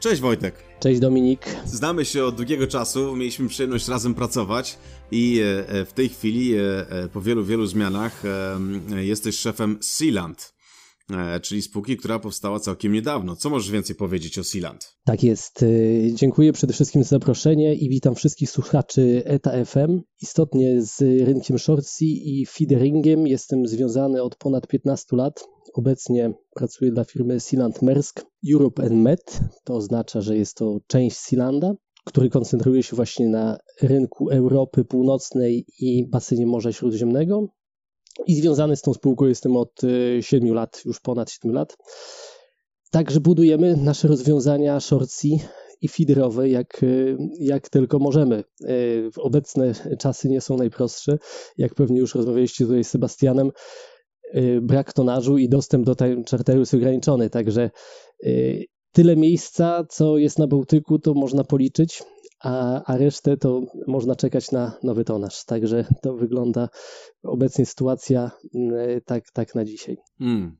Cześć Wojtek. Cześć Dominik. Znamy się od długiego czasu, mieliśmy przyjemność razem pracować i e, e, w tej chwili, e, po wielu, wielu zmianach, jesteś szefem Sealand, czyli spółki, która powstała całkiem niedawno. Co możesz więcej powiedzieć o Sealand? Tak jest. Dziękuję przede wszystkim za zaproszenie i witam wszystkich słuchaczy ETA FM. Istotnie z rynkiem shortsy i feederingiem jestem związany od ponad 15 lat. Obecnie pracuję dla firmy Sealand Maersk Europe and Med. To oznacza, że jest to część Sealanda, który koncentruje się właśnie na rynku Europy Północnej i basenie Morza Śródziemnego. I związany z tą spółką jestem od 7 e, lat, już ponad 7 lat. Także budujemy nasze rozwiązania shortsy i feederowe, jak, e, jak tylko możemy. E, obecne czasy nie są najprostsze. Jak pewnie już rozmawialiście tutaj z Sebastianem, Y, brak tonażu i dostęp do charteru jest ograniczony, także y, tyle miejsca, co jest na Bałtyku, to można policzyć, a, a resztę to można czekać na nowy tonaż. Także to wygląda obecnie sytuacja y, tak, tak na dzisiaj. Hmm.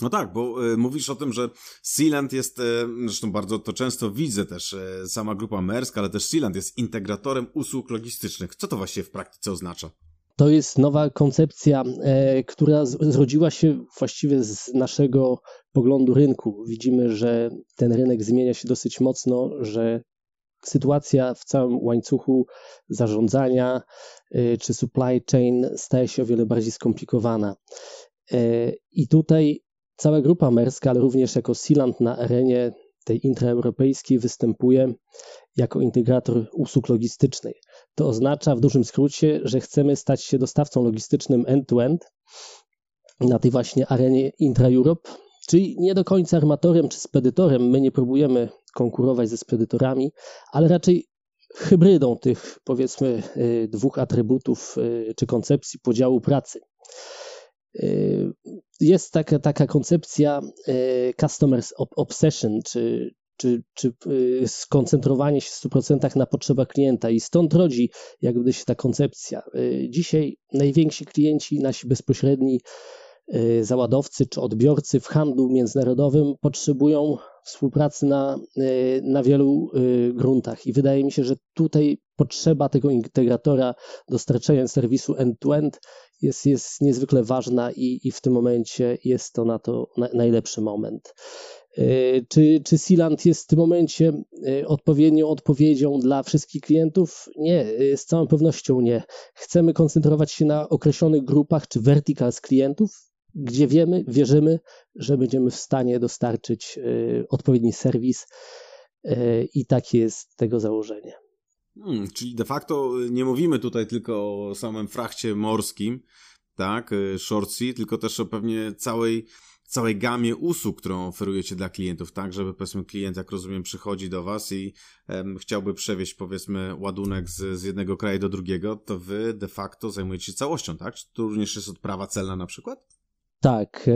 No tak, bo y, mówisz o tym, że Sealand jest, y, zresztą bardzo to często widzę też, y, sama grupa Maersk, ale też Sealand jest integratorem usług logistycznych. Co to właściwie w praktyce oznacza? To jest nowa koncepcja, e, która zrodziła się właściwie z naszego poglądu rynku. Widzimy, że ten rynek zmienia się dosyć mocno, że sytuacja w całym łańcuchu zarządzania e, czy supply chain staje się o wiele bardziej skomplikowana. E, I tutaj cała grupa merska, ale również jako Sealand na arenie tej intraeuropejskiej występuje jako integrator usług logistycznych. To oznacza w dużym skrócie, że chcemy stać się dostawcą logistycznym end-to-end na tej właśnie arenie intra-Europe, czyli nie do końca armatorem czy spedytorem. My nie próbujemy konkurować ze spedytorami, ale raczej hybrydą tych powiedzmy y, dwóch atrybutów y, czy koncepcji podziału pracy. Y, jest taka, taka koncepcja customers obsession, czy, czy, czy skoncentrowanie się w 100% na potrzebach klienta i stąd rodzi jakby się ta koncepcja. Dzisiaj najwięksi klienci, nasi bezpośredni załadowcy czy odbiorcy w handlu międzynarodowym potrzebują współpracy na, na wielu gruntach i wydaje mi się, że tutaj potrzeba tego integratora dostarczania serwisu end-to-end jest, jest niezwykle ważna i, i w tym momencie jest to na to na, najlepszy moment. Czy, czy Sealand jest w tym momencie odpowiednią odpowiedzią dla wszystkich klientów? Nie, z całą pewnością nie. Chcemy koncentrować się na określonych grupach czy verticals klientów, gdzie wiemy, wierzymy, że będziemy w stanie dostarczyć odpowiedni serwis i takie jest tego założenie. Hmm, czyli de facto nie mówimy tutaj tylko o samym frachcie morskim, tak, shortsea, tylko też o pewnie całej całej gamie usług, którą oferujecie dla klientów, tak, żeby powiedzmy klient, jak rozumiem, przychodzi do Was i chciałby przewieźć powiedzmy ładunek z, z jednego kraju do drugiego, to Wy de facto zajmujecie się całością, tak? Czy to również jest odprawa celna na przykład? Tak, e,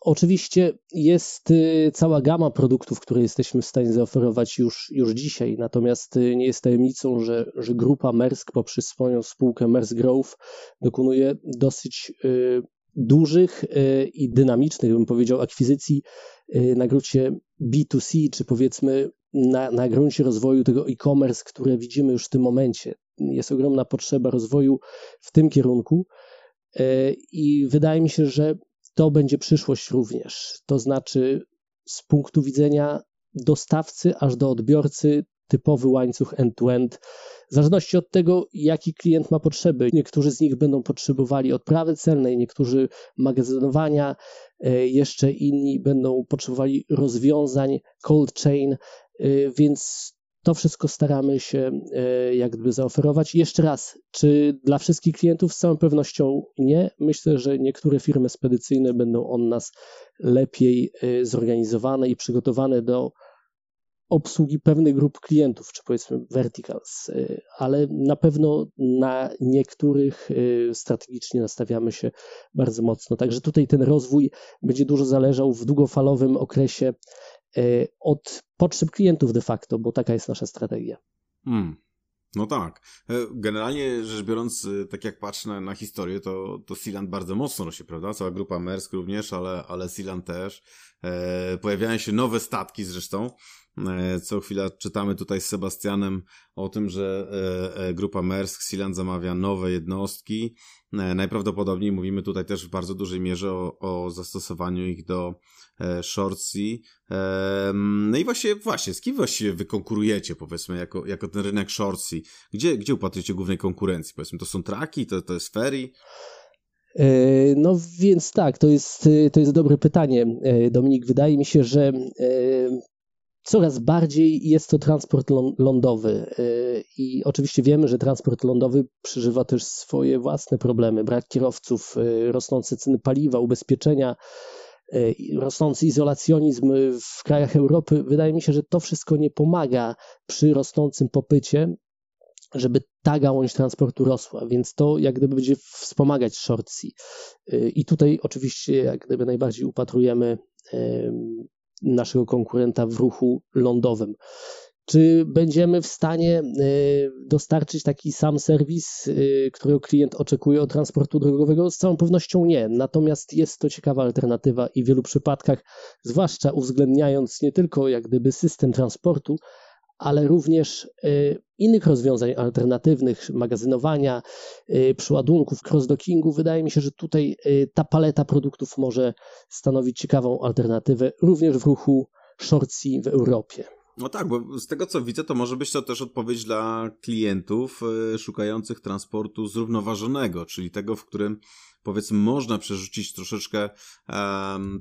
oczywiście jest e, cała gama produktów, które jesteśmy w stanie zaoferować już, już dzisiaj, natomiast e, nie jest tajemnicą, że, że grupa Mersk poprzez swoją spółkę Mersk Growth dokonuje dosyć dużych i dynamicznych, bym powiedział, akwizycji na gruncie B2C, czy powiedzmy na, na gruncie rozwoju tego e-commerce, które widzimy już w tym momencie. Jest ogromna potrzeba rozwoju w tym kierunku i wydaje mi się, że to będzie przyszłość również. To znaczy, z punktu widzenia dostawcy aż do odbiorcy, typowy łańcuch end-to-end, w zależności od tego, jaki klient ma potrzeby. Niektórzy z nich będą potrzebowali odprawy celnej, niektórzy magazynowania, e, jeszcze inni będą potrzebowali rozwiązań cold chain, e, więc to wszystko staramy się e, jak gdyby zaoferować. jeszcze raz, czy dla wszystkich klientów? Z całą pewnością nie. Myślę, że niektóre firmy spedycyjne będą od nas lepiej zorganizowane i przygotowane do obsługi pewnych grup klientów, czy powiedzmy verticals, y, ale na pewno na niektórych strategicznie nastawiamy się bardzo mocno. Także tutaj ten rozwój będzie dużo zależał w długofalowym okresie od potrzeb klientów de facto, bo taka jest nasza strategia. Hmm. No tak. E, generalnie rzecz biorąc, tak jak patrzę na, na historię, to, to Sealand bardzo mocno rośnie, prawda? Cała grupa Mersk również, ale, ale Sealand też. E, pojawiają się nowe statki zresztą. Co chwila czytamy tutaj z Sebastianem o tym, że grupa Maersk Sealand zamawia nowe jednostki. Najprawdopodobniej mówimy tutaj też w bardzo dużej mierze o, o zastosowaniu ich do short sea. No i właśnie, właśnie, z kim właściwie wy konkurujecie, powiedzmy, jako, jako ten rynek short sea? Gdzie, gdzie upatrujecie głównej konkurencji? Powiedzmy, to są traki, to, to jest ferry? E, no więc tak, to jest, to jest dobre pytanie, e, Dominik. Wydaje mi się, że e, coraz bardziej jest to transport lądowy. I oczywiście wiemy, że transport lądowy przeżywa też swoje własne problemy. Brak kierowców, rosnące ceny paliwa, ubezpieczenia, rosnący izolacjonizm w krajach Europy. Wydaje mi się, że to wszystko nie pomaga przy rosnącym popycie żeby ta gałąź transportu rosła, więc to jak gdyby będzie wspomagać short. Y, I tutaj oczywiście jak gdyby najbardziej upatrujemy naszego konkurenta w ruchu lądowym. Czy będziemy w stanie y, dostarczyć taki sam serwis, y, którego klient oczekuje od transportu drogowego? Z całą pewnością nie. Natomiast jest to ciekawa alternatywa i w wielu przypadkach, zwłaszcza uwzględniając nie tylko jak gdyby system transportu, ale również y, innych rozwiązań alternatywnych, magazynowania, y, przyładunków, cross-dockingu. Wydaje mi się, że tutaj y, ta paleta produktów może stanowić ciekawą alternatywę również w ruchu short sea w Europie. No tak, bo z tego co widzę, to może być to też odpowiedź dla klientów szukających transportu zrównoważonego, czyli tego, w którym powiedzmy można przerzucić troszeczkę,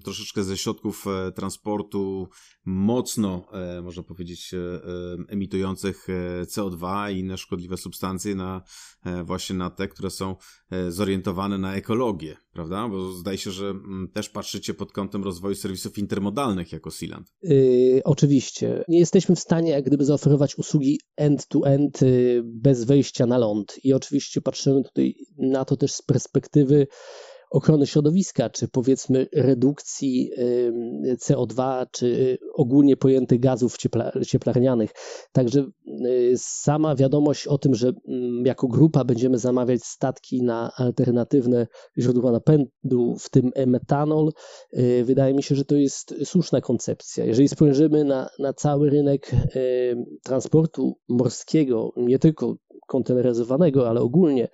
troszeczkę ze środków e, transportu mocno, e, można powiedzieć, e, emitujących CO2 i inne szkodliwe substancje na właśnie na te, które są zorientowane na ekologię, prawda? Bo zdaje się, że mm, też patrzycie pod kątem rozwoju serwisów intermodalnych jako Sealand. Yy, oczywiście. Nie jesteśmy w stanie jak gdyby zaoferować usługi end-to-end -end bez wejścia na ląd i oczywiście patrzymy tutaj na to też z perspektywy ochrony środowiska, czy powiedzmy redukcji CO2, czy ogólnie pojętych gazów cieplarnianych. Także y, sama wiadomość o tym, że mm, jako grupa będziemy zamawiać statki na alternatywne źródła napędu, w tym metanol, y, wydaje mi się, że to jest słuszna koncepcja. Jeżeli spojrzymy na, na cały rynek transportu morskiego, nie tylko konteneryzowanego, ale ogólnie,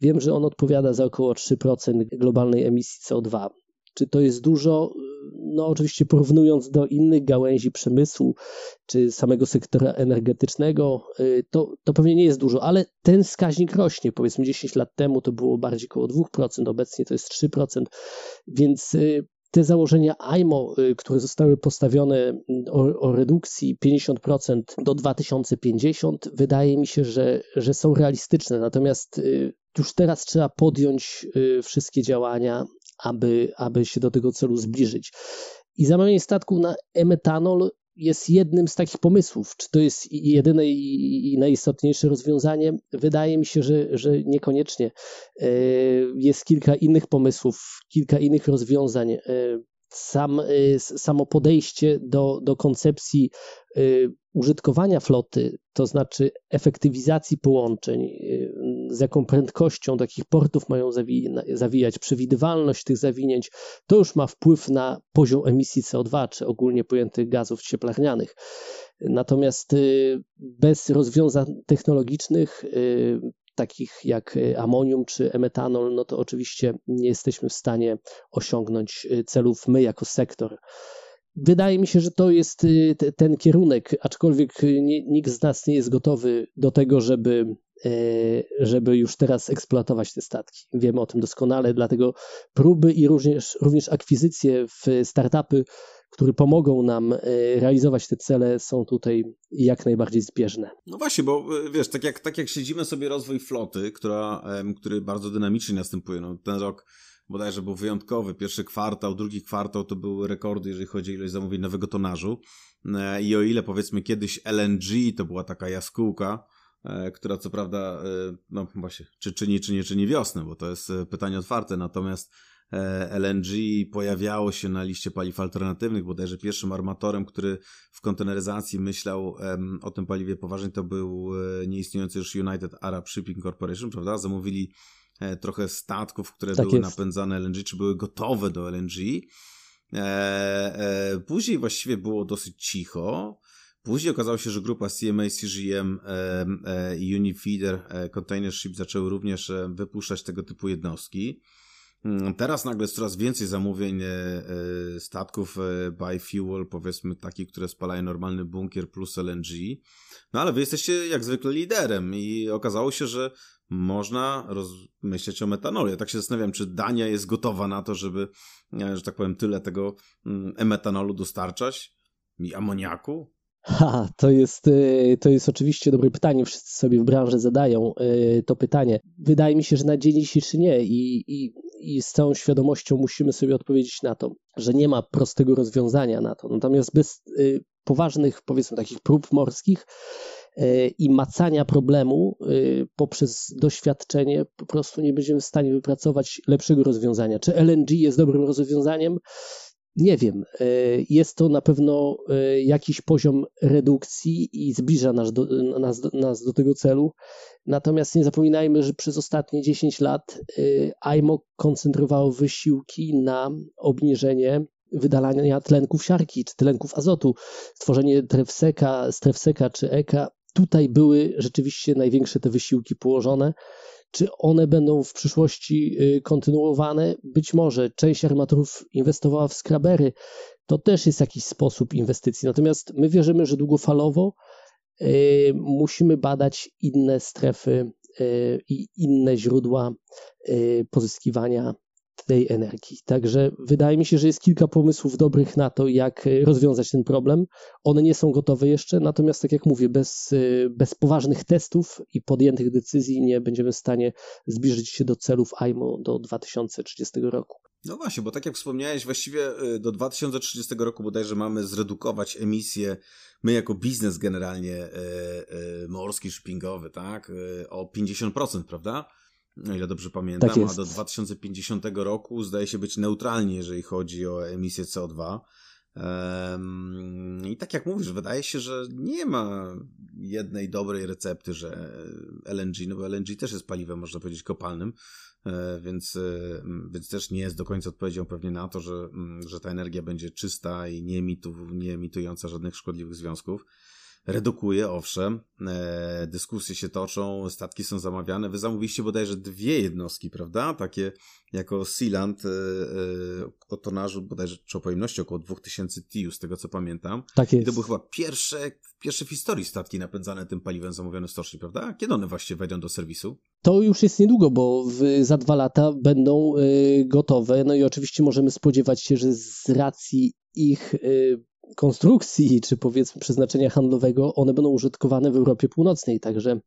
wiem, że on odpowiada za około 3% globalnej emisji CO2. Czy to jest dużo? No, oczywiście porównując do innych gałęzi przemysłu czy samego sektora energetycznego, y, to, to pewnie nie jest dużo, ale ten wskaźnik rośnie. Powiedzmy 10 lat temu to było bardziej około 2%, obecnie to jest 3%, więc y, te założenia IMO, y, które zostały postawione mm, o, o, redukcji 50% do 2050, wydaje mi się, że, że są realistyczne. Natomiast y, już teraz trzeba podjąć y, wszystkie działania, aby, aby się do tego celu zbliżyć. I zamawianie statków na emetanol jest jednym z takich pomysłów. Czy to jest jedyne i najistotniejsze rozwiązanie? Wydaje mi się, że, że niekoniecznie. E, jest kilka innych pomysłów, kilka innych rozwiązań. E, sam, e, samo podejście do, do koncepcji użytkowania floty, to znaczy efektywizacji połączeń, z jaką prędkością takich portów mają zawijać, przewidywalność tych zawinięć, to już ma wpływ na poziom emisji CO2, czy ogólnie pojętych gazów cieplarnianych. Natomiast y, bez rozwiązań technologicznych, y, takich jak amonium czy emetanol, no to oczywiście nie jesteśmy w stanie osiągnąć y, celów my jako sektor. Wydaje mi się, że to jest ten kierunek, aczkolwiek nikt z nas nie jest gotowy do tego, żeby żeby już teraz eksploatować te statki. Wiemy o tym doskonale, dlatego próby i również, również akwizycje w startupy, które pomogą nam e, realizować te cele, są tutaj jak najbardziej zbieżne. No właśnie, bo e, wiesz, tak jak, tak jak śledzimy sobie rozwój floty, która, który bardzo dynamicznie następuje, no, ten rok bodajże był wyjątkowy, pierwszy kwartał, drugi kwartał to były rekordy, jeżeli chodzi o ilość zamówień nowego tonażu i o ile powiedzmy kiedyś LNG to była taka jaskółka, E, która co prawda, e, no właśnie, czy czyni, czy nie czyni wiosnę, bo to jest e, pytanie otwarte, natomiast LNG pojawiało się na liście paliw alternatywnych, bodajże pierwszym armatorem, który w konteneryzacji myślał o tym paliwie poważnie, to był nieistniejący już United Arab Shipping Corporation, prawda? Zamówili trochę statków, które tak były jest. napędzane LNG, czy były gotowe do LNG. Później właściwie było dosyć cicho. Później okazało się, że grupa CMA, CGM i Unifeeder Container Ship zaczęły również wypuszczać tego typu jednostki. Mm, teraz nagle jest coraz więcej zamówień statków by fuel, powiedzmy takich, które spalają normalny bunkier plus LNG. No ale wy jesteście jak zwykle liderem i okazało się, że można myśleć o metanolu. Ja tak się zastanawiam, czy Dania jest gotowa na to, żeby, e, że tak powiem, tyle tego mm, metanolu dostarczać i amoniaku? Ha, to jest, e, to jest oczywiście dobre pytanie. Wszyscy sobie w branży zadają e, to pytanie. Wydaje mi się, że na dzień dzisiejszy nie i, i, i z całą świadomością musimy sobie odpowiedzieć na to, że nie ma prostego rozwiązania na to. Natomiast bez poważnych, powiedzmy, takich prób morskich, i macania problemu y, poprzez doświadczenie po prostu nie będziemy w stanie wypracować lepszego rozwiązania. Czy LNG jest dobrym rozwiązaniem? Nie wiem. Y, jest to na pewno y, jakiś poziom redukcji i zbliża nas do, nas, nas do tego celu. Natomiast nie zapominajmy, że przez ostatnie 10 lat IMO koncentrowało wysiłki na obniżenie wydalania tlenków siarki czy tlenków azotu. Stworzenie trefseka, strefseka czy EKA tutaj były rzeczywiście największe te wysiłki położone. Czy one będą w przyszłości y, kontynuowane? Być może część armatorów inwestowała w skrabery. To też jest jakiś sposób inwestycji. Natomiast my wierzymy, że długofalowo y, musimy badać inne strefy y, i inne źródła pozyskiwania tej energii. Także wydaje mi się, że jest kilka pomysłów dobrych na to, jak e, rozwiązać ten problem. One nie są gotowe jeszcze, natomiast tak jak mówię, bez, e, bez poważnych testów i podjętych decyzji nie będziemy w stanie zbliżyć się do celów IMO do 2030 roku. No właśnie, bo tak jak wspomniałeś, właściwie e, do 2030 roku bodajże mamy zredukować emisję, my jako biznes generalnie morski, shippingowy, tak, o 50%, prawda? O ile dobrze pamiętam, tak a do 2050 roku zdaje się być neutralnie, jeżeli chodzi o emisję CO2. I tak jak mówisz, wydaje się, że nie ma jednej dobrej recepty, że LNG, no bo LNG też jest paliwem, można powiedzieć, kopalnym, e, więc, e, więc też nie jest do końca odpowiedzią pewnie na to, że, że ta energia będzie czysta i nie, emitu, nie emitująca żadnych szkodliwych związków redukuje, owszem. E, dyskusje się toczą, statki są zamawiane. Wy zamówiliście bodajże dwie jednostki, prawda? Takie jako Sealand e, e, o tonażu bodajże czy o pojemności około 2000 TIU, z tego co pamiętam. Tak jest. I to były chyba pierwsze, pierwsze w historii statki napędzane tym paliwem zamówione w stoczni, prawda? Kiedy one właściwie wejdą do serwisu? To już jest niedługo, bo w, za dwa lata będą y, gotowe. No i oczywiście możemy spodziewać się, że z racji ich y, konstrukcji, czy powiedzmy przeznaczenia handlowego, one będą użytkowane w Europie Północnej, także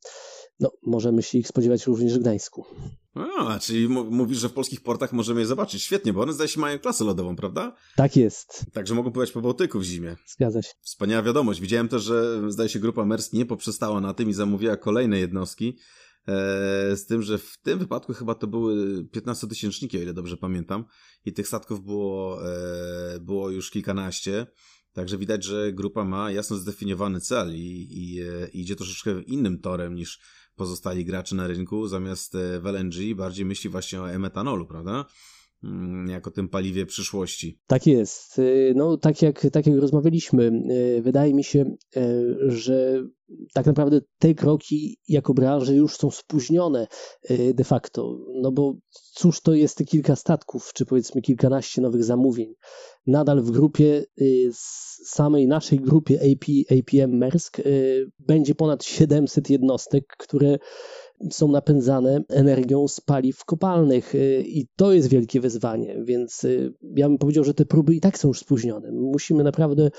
no, możemy się ich spodziewać również w Gdańsku. A, czyli mówisz, że w polskich portach możemy je zobaczyć. Świetnie, bo one zdaje się mają klasę lodową, prawda? Tak jest. Także mogą pływać po Bałtyku w zimie. Zgadza się. Wspaniała wiadomość. Widziałem też, że zdaje się grupa MERS nie poprzestała na tym i zamówiła kolejne jednostki. E, z tym, że w tym wypadku chyba to były 15-tysięczniki, o ile dobrze pamiętam. I tych statków było, e, było już kilkanaście. Także widać, że grupa ma jasno zdefiniowany cel i, i, e, i idzie troszeczkę innym torem niż pozostali gracze na rynku. Zamiast e, w LNG bardziej myśli właśnie o e-metanolu, prawda? Mm, jako tym paliwie przyszłości. Tak jest. Y, no, tak, jak, tak jak rozmawialiśmy, y, wydaje mi się, y, że tak naprawdę te kroki jako branży już są spóźnione de facto. No bo cóż to jest te kilka statków, czy powiedzmy kilkanaście nowych zamówień. Nadal w grupie, samej naszej grupie AP, APM Mersk będzie ponad 700 jednostek, które są napędzane energią z paliw kopalnych y, i to jest wielkie wyzwanie, więc y, ja bym powiedział, że te próby i tak są już spóźnione. Musimy naprawdę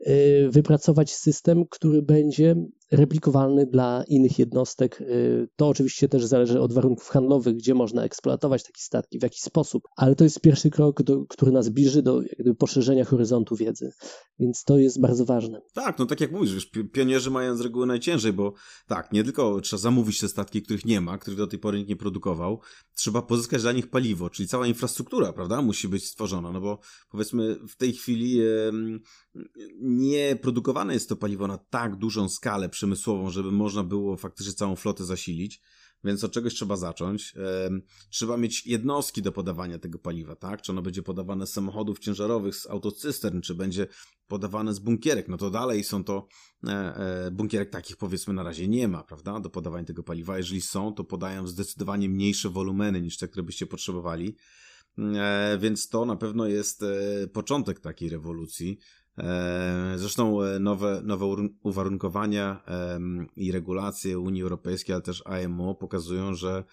y, wypracować system, który będzie replikowalny dla innych jednostek. Y, to oczywiście też zależy od warunków handlowych, gdzie można eksploatować takie statki, w jaki sposób, ale to jest pierwszy krok, do, który nas zbliży do jakby poszerzenia horyzontu wiedzy, więc to jest bardzo ważne. Tak, no tak jak mówisz, wiesz, pionierzy mają z reguły najciężej, bo tak, nie tylko trzeba zamówić te statki, których nie ma, których do tej pory nikt nie produkował, trzeba pozyskać dla nich paliwo, czyli cała infrastruktura, prawda, musi być stworzona, no bo powiedzmy w tej chwili nie produkowane jest to paliwo na tak dużą skalę przemysłową, żeby można było faktycznie całą flotę zasilić. więc od czegoś trzeba zacząć. Trzeba mieć jednostki do podawania tego paliwa, tak? Czy ono będzie podawane z samochodów ciężarowych, z autocystern, czy będzie podawane z bunkierek, no to dalej są to e, e, bunkierek takich powiedzmy na razie nie ma, prawda, do podawania tego paliwa. Jeżeli są, to podają zdecydowanie mniejsze wolumeny niż te, które byście potrzebowali. E, więc to na pewno jest początek takiej rewolucji. Zresztą nowe, nowe uwarunkowania i regulacje Unii Europejskiej, ale też IMO pokazują, że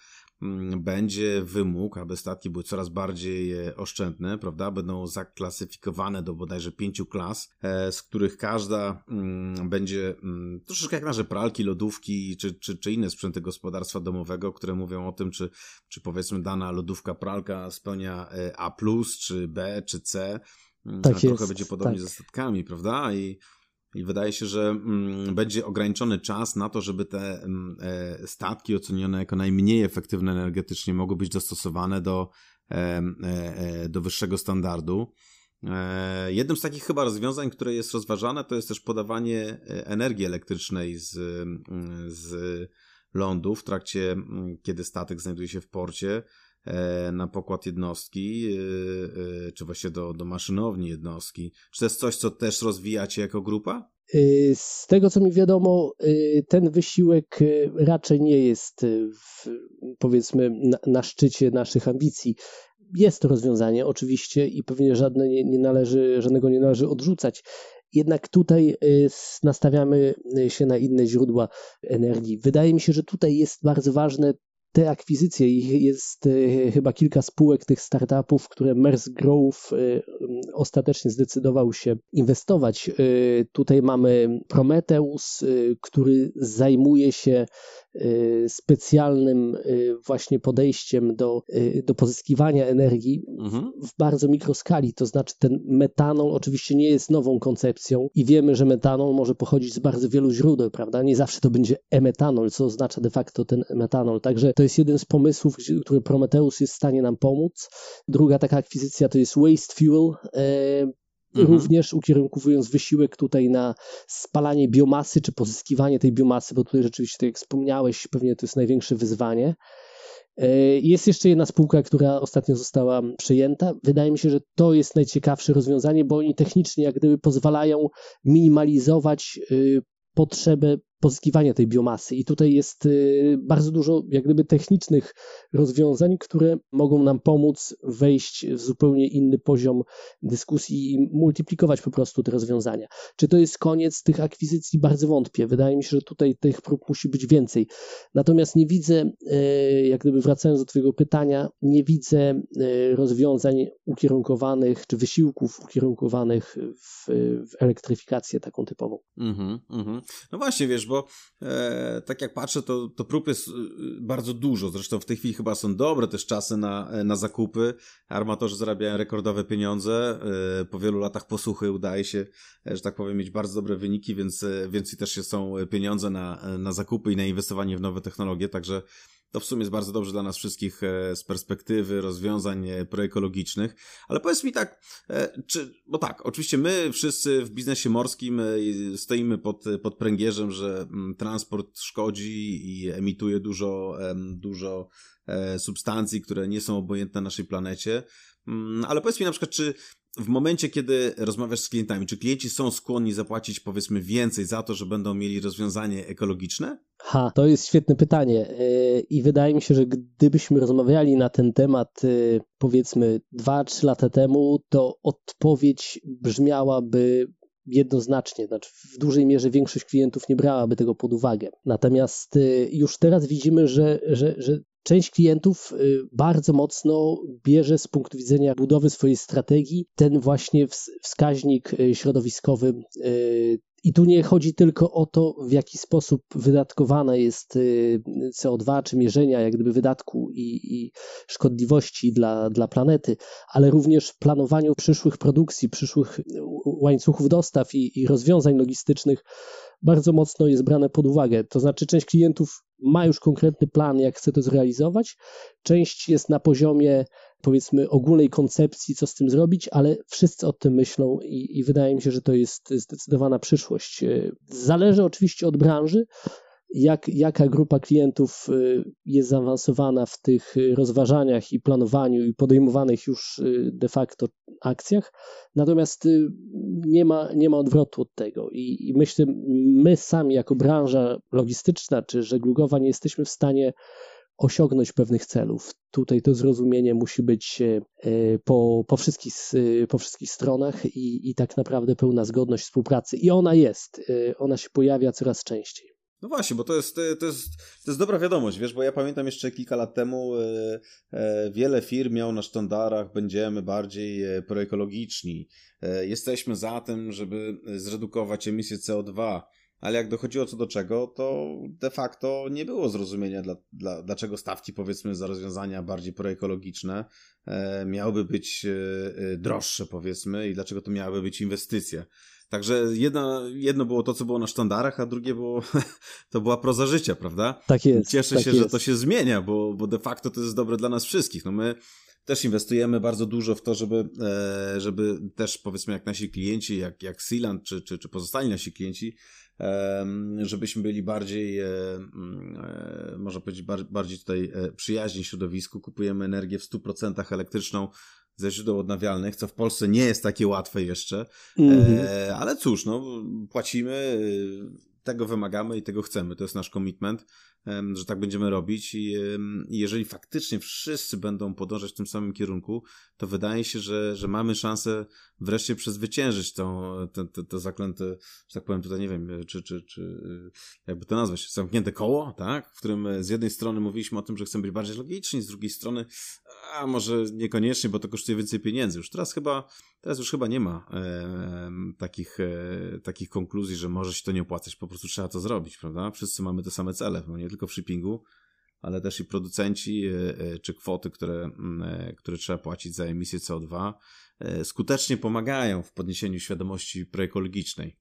Mm, będzie wymóg, aby statki były coraz bardziej e, oszczędne, prawda? Będą zaklasyfikowane do bodajże pięciu klas, e, z których każda mm, będzie mm, troszeczkę jak nasze pralki, lodówki czy, czy, czy inne sprzęty gospodarstwa domowego, które mówią o tym, czy, czy powiedzmy dana lodówka, pralka spełnia e, A+, czy B, czy C. Tak A trochę będzie podobnie tak. ze statkami, prawda? I i wydaje się, że mm, będzie ograniczony czas na to, żeby te mm, e, statki ocenione jako najmniej efektywne energetycznie mogły być dostosowane do, e, e, do wyższego standardu. Jednym z takich chyba rozwiązań, które jest rozważane, to jest też podawanie energii elektrycznej z, mm, z lądu w trakcie, kiedy statek znajduje się w porcie. E, na pokład jednostki, e, e, czy właśnie do, do maszynowni jednostki. Czy to jest coś, co też rozwijacie jako grupa? Z tego co mi wiadomo, ten wysiłek raczej nie jest w, powiedzmy na, na, szczycie naszych ambicji. Jest to rozwiązanie oczywiście i pewnie żadne nie, nie należy, żadnego nie należy odrzucać. Jednak tutaj nastawiamy się na inne źródła energii. Wydaje mi się, że tutaj jest bardzo ważne te akwizycje, ich jest e, chyba kilka spółek tych startupów, które Mers Growth e, ostatecznie zdecydował się inwestować. E, tutaj mamy Prometheus, który zajmuje się specjalnym y, właśnie podejściem do, y, do pozyskiwania energii mhm. w bardzo mikroskali. To znaczy, ten metanol oczywiście nie jest nową koncepcją i wiemy, że metanol może pochodzić z bardzo wielu źródeł, prawda? Nie zawsze to będzie e-metanol, co oznacza de facto ten metanol. Także to jest jeden z pomysłów, który Prometheus jest w stanie nam pomóc. Druga taka akwizycja to jest Waste Fuel. Mhm. Również ukierunkowując wysiłek tutaj na spalanie biomasy, czy pozyskiwanie tej biomasy, bo tutaj rzeczywiście, tak jak wspomniałeś, pewnie to jest największe wyzwanie. E, jest jeszcze jedna spółka, która ostatnio została przejęta. Wydaje mi się, że to jest najciekawsze rozwiązanie, bo oni technicznie jak gdyby pozwalają minimalizować y, potrzebę pozyskiwania tej biomasy. I tutaj jest y, bardzo dużo jak gdyby technicznych rozwiązań, które mogą nam pomóc wejść w zupełnie inny poziom dyskusji i multiplikować po prostu te rozwiązania. Czy to jest koniec tych akwizycji? Bardzo wątpię. Wydaje mi się, że tutaj tych prób musi być więcej. Natomiast nie widzę, y, jak gdyby wracając do Twojego pytania, nie widzę y, rozwiązań ukierunkowanych, czy wysiłków ukierunkowanych w, w elektryfikację taką typową. Mm-hmm, mm-hmm. No właśnie, wiesz, bo e, tak jak patrzę, to, to prób jest e, bardzo dużo. Zresztą w tej chwili chyba są dobre też czasy na, e, na zakupy. Armatorzy zarabiają rekordowe pieniądze. E, po wielu latach posłuchy udaje się, e, że tak powiem, mieć bardzo dobre wyniki, więc, więc i też są pieniądze na, na zakupy i na inwestowanie w nowe technologie. Także to w sumie jest bardzo dobrze dla nas wszystkich e, z perspektywy rozwiązań e, proekologicznych. Ale powiedz mi tak, e, czy, bo tak, oczywiście my wszyscy w biznesie morskim stoimy pod, pod pręgierzem, że mm, transport szkodzi i emituje dużo, dużo substancji, które nie są obojętne naszej planecie. Mm, ale powiedz mi na przykład, czy w momencie, kiedy rozmawiasz z klientami, czy klienci są skłonni zapłacić powiedzmy więcej za to, że będą mieli rozwiązanie ekologiczne? Ha, to jest świetne pytanie. E, I wydaje mi się, że gdybyśmy rozmawiali na ten temat e, powiedzmy 2-3 lata temu, to odpowiedź brzmiałaby jednoznacznie, znaczy w dużej mierze większość klientów nie brałaby tego pod uwagę. Natomiast e, już teraz widzimy, że, że, że Część klientów bardzo mocno bierze z punktu widzenia budowy swojej strategii ten właśnie wskaźnik środowiskowy i tu nie chodzi tylko o to, w jaki sposób wydatkowane jest y, CO2, czy mierzenia jak gdyby wydatku i, i szkodliwości dla, dla planety, ale również planowaniu przyszłych produkcji, przyszłych łańcuchów dostaw i, i rozwiązań logistycznych bardzo mocno jest brane pod uwagę. To znaczy, część klientów ma już konkretny plan, jak chce to zrealizować, część jest na poziomie powiedzmy ogólnej koncepcji, co z tym zrobić, ale wszyscy o tym myślą i, i wydaje mi się, że to jest zdecydowana przyszłość. Zależy oczywiście od branży, jak, jaka grupa klientów jest zaawansowana w tych rozważaniach i planowaniu i podejmowanych już de facto akcjach, natomiast nie ma, nie ma odwrotu od tego I, i myślę, my sami jako branża logistyczna czy żeglugowa nie jesteśmy w stanie osiągnąć pewnych celów. Tutaj to zrozumienie musi być po, po, wszystkich, po wszystkich stronach i, i tak naprawdę pełna zgodność współpracy. I ona jest, ona się pojawia coraz częściej. No właśnie, bo to jest, to, jest, to jest dobra wiadomość, wiesz, bo ja pamiętam jeszcze kilka lat temu e, e, wiele firm miało na sztandarach, będziemy bardziej e, proekologiczni, e, jesteśmy za tym, żeby zredukować emisję CO2, ale jak dochodziło co do czego, to de facto nie było zrozumienia, dla, dla, dlaczego stawki, powiedzmy, za rozwiązania bardziej proekologiczne e, miałyby być e, droższe, powiedzmy, i dlaczego to miałaby być inwestycja. Także jedna, jedno było to, co było na sztandarach, a drugie było, to była proza życia, prawda? Tak jest. Cieszę tak się, jest. że to się zmienia, bo, bo de facto to jest dobre dla nas wszystkich. No my też inwestujemy bardzo dużo w to, żeby, e, żeby też powiedzmy jak nasi klienci, jak, jak Sealand czy, czy, czy pozostali nasi klienci, żebyśmy byli bardziej, e, mm, e, można powiedzieć, bardziej tutaj przyjaźni środowisku. Kupujemy energię w 100% elektryczną ze źródeł odnawialnych, co w Polsce nie jest takie łatwe jeszcze, mm -hmm. ale cóż, no, płacimy, tego wymagamy i tego chcemy, to jest nasz commitment że tak będziemy robić i jeżeli faktycznie wszyscy będą podążać w tym samym kierunku, to wydaje się, że, że mamy szansę wreszcie przezwyciężyć to, to, to, to zaklęte, że tak powiem tutaj, nie wiem, czy, czy, czy jakby to nazwać, zamknięte koło, tak? W którym z jednej strony mówiliśmy o tym, że chcemy być bardziej logiczni, z drugiej strony, a może niekoniecznie, bo to kosztuje więcej pieniędzy. Już teraz chyba, teraz już chyba nie ma e, takich, e, takich konkluzji, że może się to nie opłacać, po prostu trzeba to zrobić, prawda? Wszyscy mamy te same cele, bo nie tylko w shippingu, ale też i producenci, e, e, czy kwoty, które, mm, e, które trzeba płacić za emisję CO2, skutecznie pomagają w podniesieniu świadomości proekologicznej.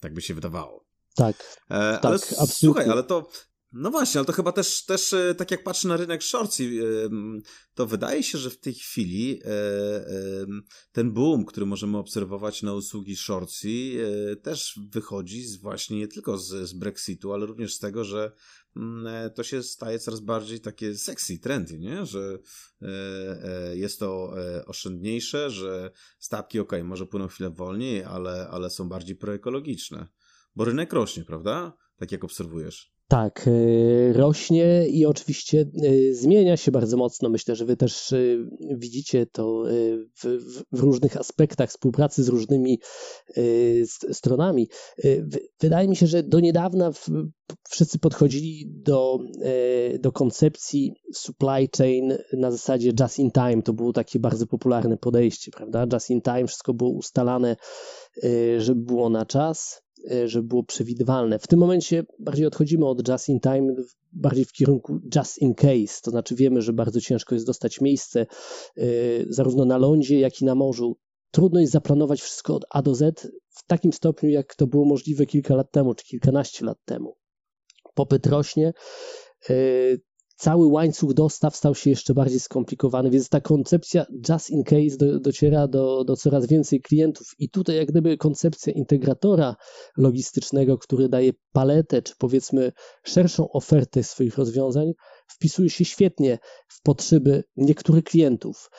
Tak by się wydawało. Tak. ale tak, absolutnie. słuchaj, ale to no właśnie, ale to chyba też, też tak jak patrzę na rynek shortsi, to wydaje się, że w tej chwili ten boom, który możemy obserwować na usługi shortsi, też wychodzi z właśnie nie tylko z, z Brexitu, ale również z tego, że to się staje coraz bardziej takie sexy, trendy, nie? że jest to oszczędniejsze, że stawki ok, może płyną chwilę wolniej, ale, ale są bardziej proekologiczne. Bo rynek rośnie, prawda? Tak jak obserwujesz. Tak, y, rośnie i oczywiście y, zmienia się bardzo mocno. Myślę, że Wy też y, widzicie to w, w, różnych aspektach współpracy z różnymi stronami. Wydaje mi się, że do niedawna wszyscy podchodzili do, do koncepcji supply chain na zasadzie just in time. To było takie bardzo popularne podejście, prawda? Just in time, wszystko było ustalane, żeby było na czas żeby było przewidywalne. W tym momencie bardziej odchodzimy od just in time, bardziej w kierunku just in case, to znaczy wiemy, że bardzo ciężko jest dostać miejsce e, zarówno na lądzie, jak i na morzu. Trudno jest zaplanować wszystko od A do Z w takim stopniu, jak to było możliwe kilka lat temu, czy kilkanaście lat temu. Popyt rośnie, e, cały łańcuch dostaw stał się jeszcze bardziej skomplikowany, więc ta koncepcja just in case do, dociera do, do coraz więcej klientów. I tutaj, jak gdyby, koncepcja integratora logistycznego, który daje paletę, czy powiedzmy szerszą ofertę swoich rozwiązań, wpisuje się świetnie w potrzeby niektórych klientów.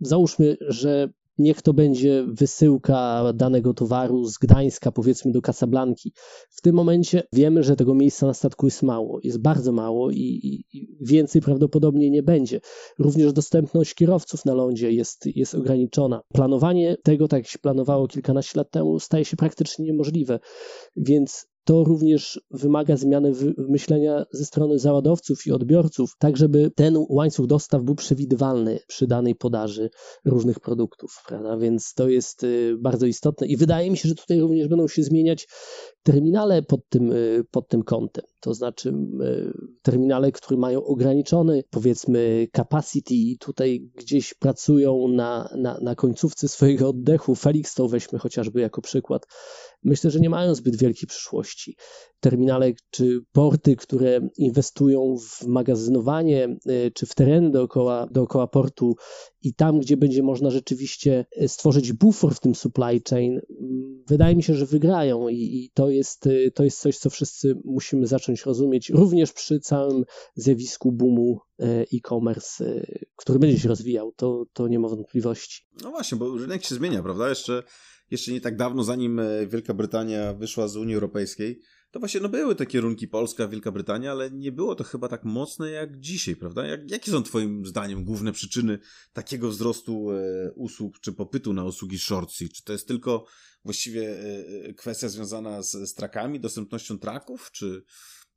Załóżmy, że niech to będzie wysyłka danego towaru z Gdańska, powiedzmy, do Casablanki. W tym momencie wiemy, że tego miejsca na statku jest mało, jest bardzo mało i, i, i więcej prawdopodobnie nie będzie. Również dostępność kierowców na lądzie jest, jest ograniczona. Planowanie tego, tak jak się planowało kilkanaście lat temu, staje się praktycznie niemożliwe, więc to również wymaga zmiany myślenia ze strony załadowców i odbiorców, tak żeby ten łańcuch dostaw był przewidywalny przy danej podaży różnych produktów, prawda? Więc to jest y, bardzo istotne i wydaje mi się, że tutaj również będą się zmieniać terminale pod tym, y, pod tym kątem. To znaczy y, terminale, które mają ograniczony, powiedzmy, capacity i tutaj gdzieś pracują na, na, na końcówce swojego oddechu. Felix to weźmy chociażby jako przykład myślę, że nie mają zbyt wielkiej przyszłości. Terminale czy porty, które inwestują w magazynowanie y, czy w tereny dookoła, dookoła portu i tam, gdzie będzie można rzeczywiście y, stworzyć bufor w tym supply chain, mm, wydaje mi się, że wygrają i, i, to, jest, to jest coś, co wszyscy musimy zacząć rozumieć, również przy całym zjawisku boomu e-commerce, który będzie się rozwijał, to, to nie ma wątpliwości. No właśnie, bo rynek się zmienia, prawda? Jeszcze, jeszcze nie tak dawno, zanim Wielka Brytania wyszła z Unii Europejskiej, to właśnie no były te kierunki Polska, Wielka Brytania, ale nie było to chyba tak mocne jak dzisiaj, prawda? Jak, jakie są twoim zdaniem główne przyczyny takiego wzrostu e, usług czy popytu na usługi shortsy? Czy to jest tylko właściwie e, e kwestia związana z, z trakami, dostępnością traków, czy,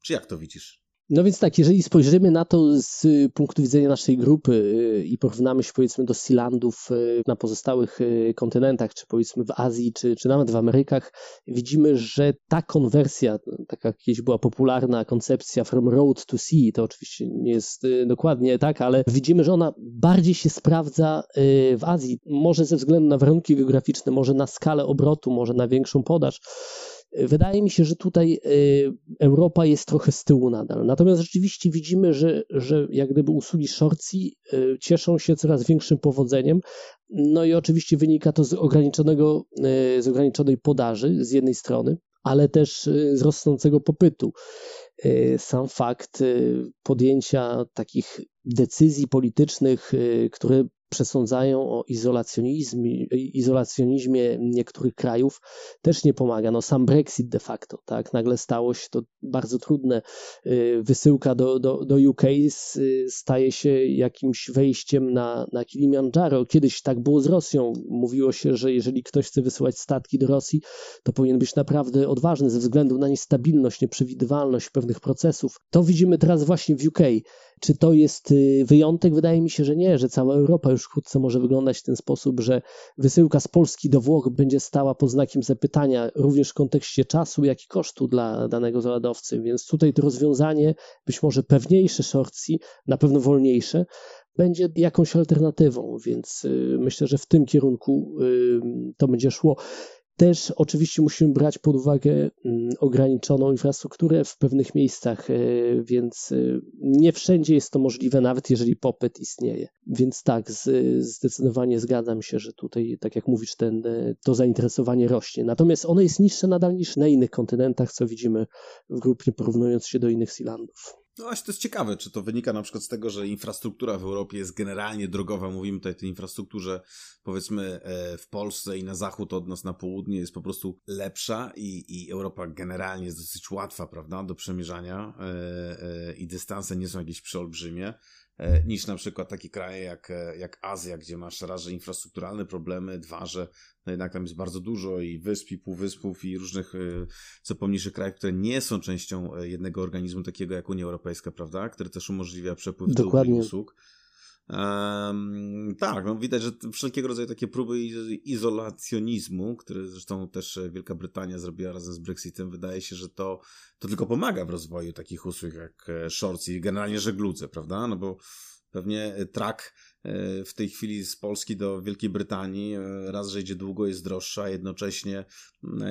czy jak to widzisz? No więc tak, jeżeli spojrzymy na to z punktu widzenia naszej grupy y, i porównamy się powiedzmy do Sealandów y, na pozostałych y, kontynentach, czy powiedzmy w Azji, czy, czy nawet w Amerykach, widzimy, że ta konwersja, taka kiedyś była popularna koncepcja from road to sea, to oczywiście nie jest dokładnie tak, ale widzimy, że ona bardziej się sprawdza w Azji, może ze względu na warunki geograficzne, może na skalę obrotu, może na większą podaż, Wydaje mi się, że tutaj y, Europa jest trochę z tyłu nadal. Natomiast rzeczywiście widzimy, że, że jak gdyby usługi shortsi y, cieszą się coraz większym powodzeniem. No i oczywiście wynika to z ograniczonego, y, z ograniczonej podaży z jednej strony, ale też z rosnącego popytu. Sam fakt podjęcia takich decyzji politycznych, które przesądzają o izolacjonizmie, izolacjonizmie niektórych krajów, też nie pomaga. No sam Brexit de facto, tak, nagle stało się to bardzo trudne. Y, wysyłka do, do, do UK staje się jakimś wejściem na, na Kilimandżaro. Kiedyś tak było z Rosją. Mówiło się, że jeżeli ktoś chce wysyłać statki do Rosji, to powinien być naprawdę odważny ze względu na niestabilność, nieprzewidywalność pewnych procesów. To widzimy teraz właśnie w UK. Czy to jest y, wyjątek? Wydaje mi się, że nie, że cała Europa już wkrótce może wyglądać w ten sposób, że wysyłka z Polski do Włoch będzie stała pod znakiem zapytania również w kontekście czasu, jak i kosztu dla danego załadowcy. Więc tutaj to rozwiązanie, być może pewniejsze shortsi, na pewno wolniejsze, będzie jakąś alternatywą, więc y, myślę, że w tym kierunku y, to będzie szło. Też oczywiście musimy brać pod uwagę mm, ograniczoną infrastrukturę w pewnych miejscach, e, więc e, nie wszędzie jest to możliwe, nawet jeżeli popyt istnieje. Więc tak, zdecydowanie zgadzam się, że tutaj, tak jak mówisz, ten, e, to zainteresowanie rośnie. Natomiast ono jest niższe nadal niż na innych kontynentach, co widzimy w grupie, porównując się do innych Sealandów. No właśnie to jest ciekawe, czy to wynika na przykład z tego, że infrastruktura w Europie jest generalnie drogowa. Mówimy tutaj o tej infrastrukturze, powiedzmy, e, w Polsce i na zachód od nas na południe jest po prostu lepsza i, i Europa generalnie jest dosyć łatwa, prawda, do przemierzania e, e, i dystanse nie są jakieś przeolbrzymie. E, niż na przykład takie kraje jak, e, jak Azja, gdzie masz raz, że infrastrukturalne problemy, dwa, że no jednak tam jest bardzo dużo i wysp, i półwyspów, i różnych e, co pomniejszych krajów, które nie są częścią jednego organizmu takiego jak Unia Europejska, prawda? Który też umożliwia przepływ Dokładnie. usług. Um, tak, no widać, że wszelkiego rodzaju takie próby izolacjonizmu, które zresztą też Wielka Brytania zrobiła razem z Brexitem, wydaje się, że to, to tylko pomaga w rozwoju takich usług jak e, shorts i generalnie żegludze, prawda? No bo pewnie trak e, w tej chwili z Polski do Wielkiej Brytanii e, raz, że idzie długo, jest droższa, a jednocześnie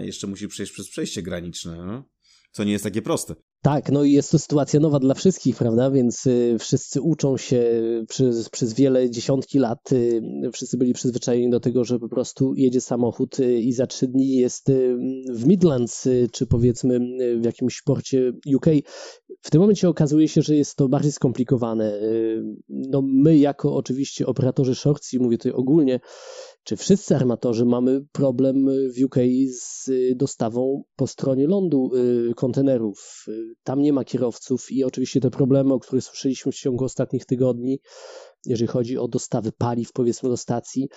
jeszcze musi przejść przez przejście graniczne, no? co nie jest takie proste. Tak, no i jest to sytuacja nowa dla wszystkich, prawda? Więc y, wszyscy uczą się przez, przez wiele dziesiątki lat. Y, wszyscy byli przyzwyczajeni do tego, że po prostu jedzie samochód y, i za trzy dni jest w Midlands, czy powiedzmy w jakimś porcie UK. W tym momencie okazuje się, że jest to bardziej skomplikowane. No my jako oczywiście operatorzy shortsi, mówię tutaj ogólnie, czy wszyscy armatorzy mamy problem w UK z dostawą po stronie lądu y, kontenerów. Tam nie ma kierowców i oczywiście te problemy, o których słyszeliśmy w ciągu ostatnich tygodni, jeżeli chodzi o dostawy paliw, powiedzmy do stacji,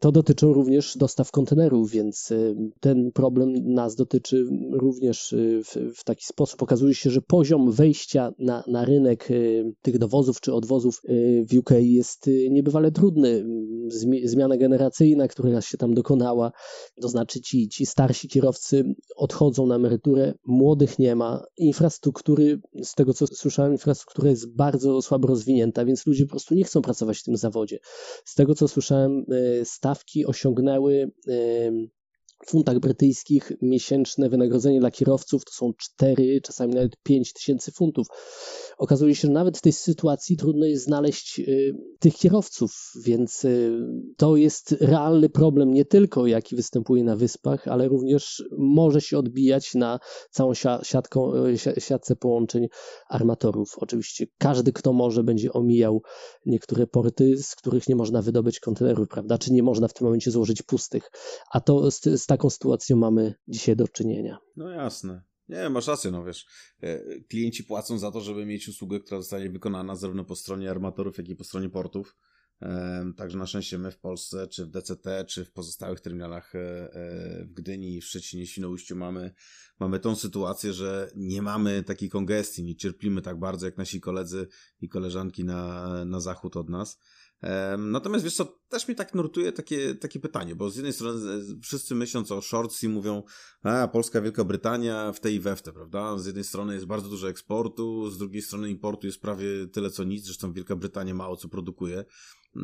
to dotyczą również dostaw kontenerów, więc y, ten problem nas dotyczy również y, w, w taki sposób. Okazuje się, że poziom wejścia na, na rynek y, tych dowozów czy odwozów w UK jest niebywale trudny. Zmiana generacyjna, która się tam dokonała, to znaczy ci, ci starsi kierowcy odchodzą na emeryturę, młodych nie ma. Infrastruktury, z tego co słyszałem, infrastruktura jest bardzo słabo rozwinięta, więc ludzie po prostu nie chcą pracować w tym zawodzie. Z tego co słyszałem, stawki osiągnęły funtach brytyjskich miesięczne wynagrodzenie dla kierowców to są 4, czasami nawet 5 tysięcy funtów. Okazuje się, że nawet w tej sytuacji trudno jest znaleźć y, tych kierowców, więc y, to jest realny problem nie tylko jaki występuje na wyspach, ale również może się odbijać na całą siatką, y, siatce połączeń armatorów. Oczywiście każdy, kto może, będzie omijał niektóre porty, z których nie można wydobyć kontenerów, prawda? Czy nie można w tym momencie złożyć pustych. A to z, z taką sytuacją mamy dzisiaj do czynienia. No jasne. Nie, masz rację, no wiesz, e, klienci płacą za to, żeby mieć usługę, która zostanie wykonana zarówno po stronie armatorów, jak i po stronie portów. Także na szczęście my w Polsce, czy w DCT, czy w pozostałych terminalach e, e, w Gdyni, w Szczecinie, Świnoujściu mamy, mamy tą sytuację, że nie mamy takiej kongestii, nie cierpimy tak bardzo jak nasi koledzy i koleżanki na, na zachód od nas. Natomiast wiesz co, też mi tak nurtuje takie, takie pytanie, bo z jednej strony wszyscy myśląc o shortsy mówią, a Polska, Wielka Brytania w tej i we w te, prawda? Z jednej strony jest bardzo dużo eksportu, z drugiej strony importu jest prawie tyle co nic, zresztą Wielka Brytania mało co produkuje.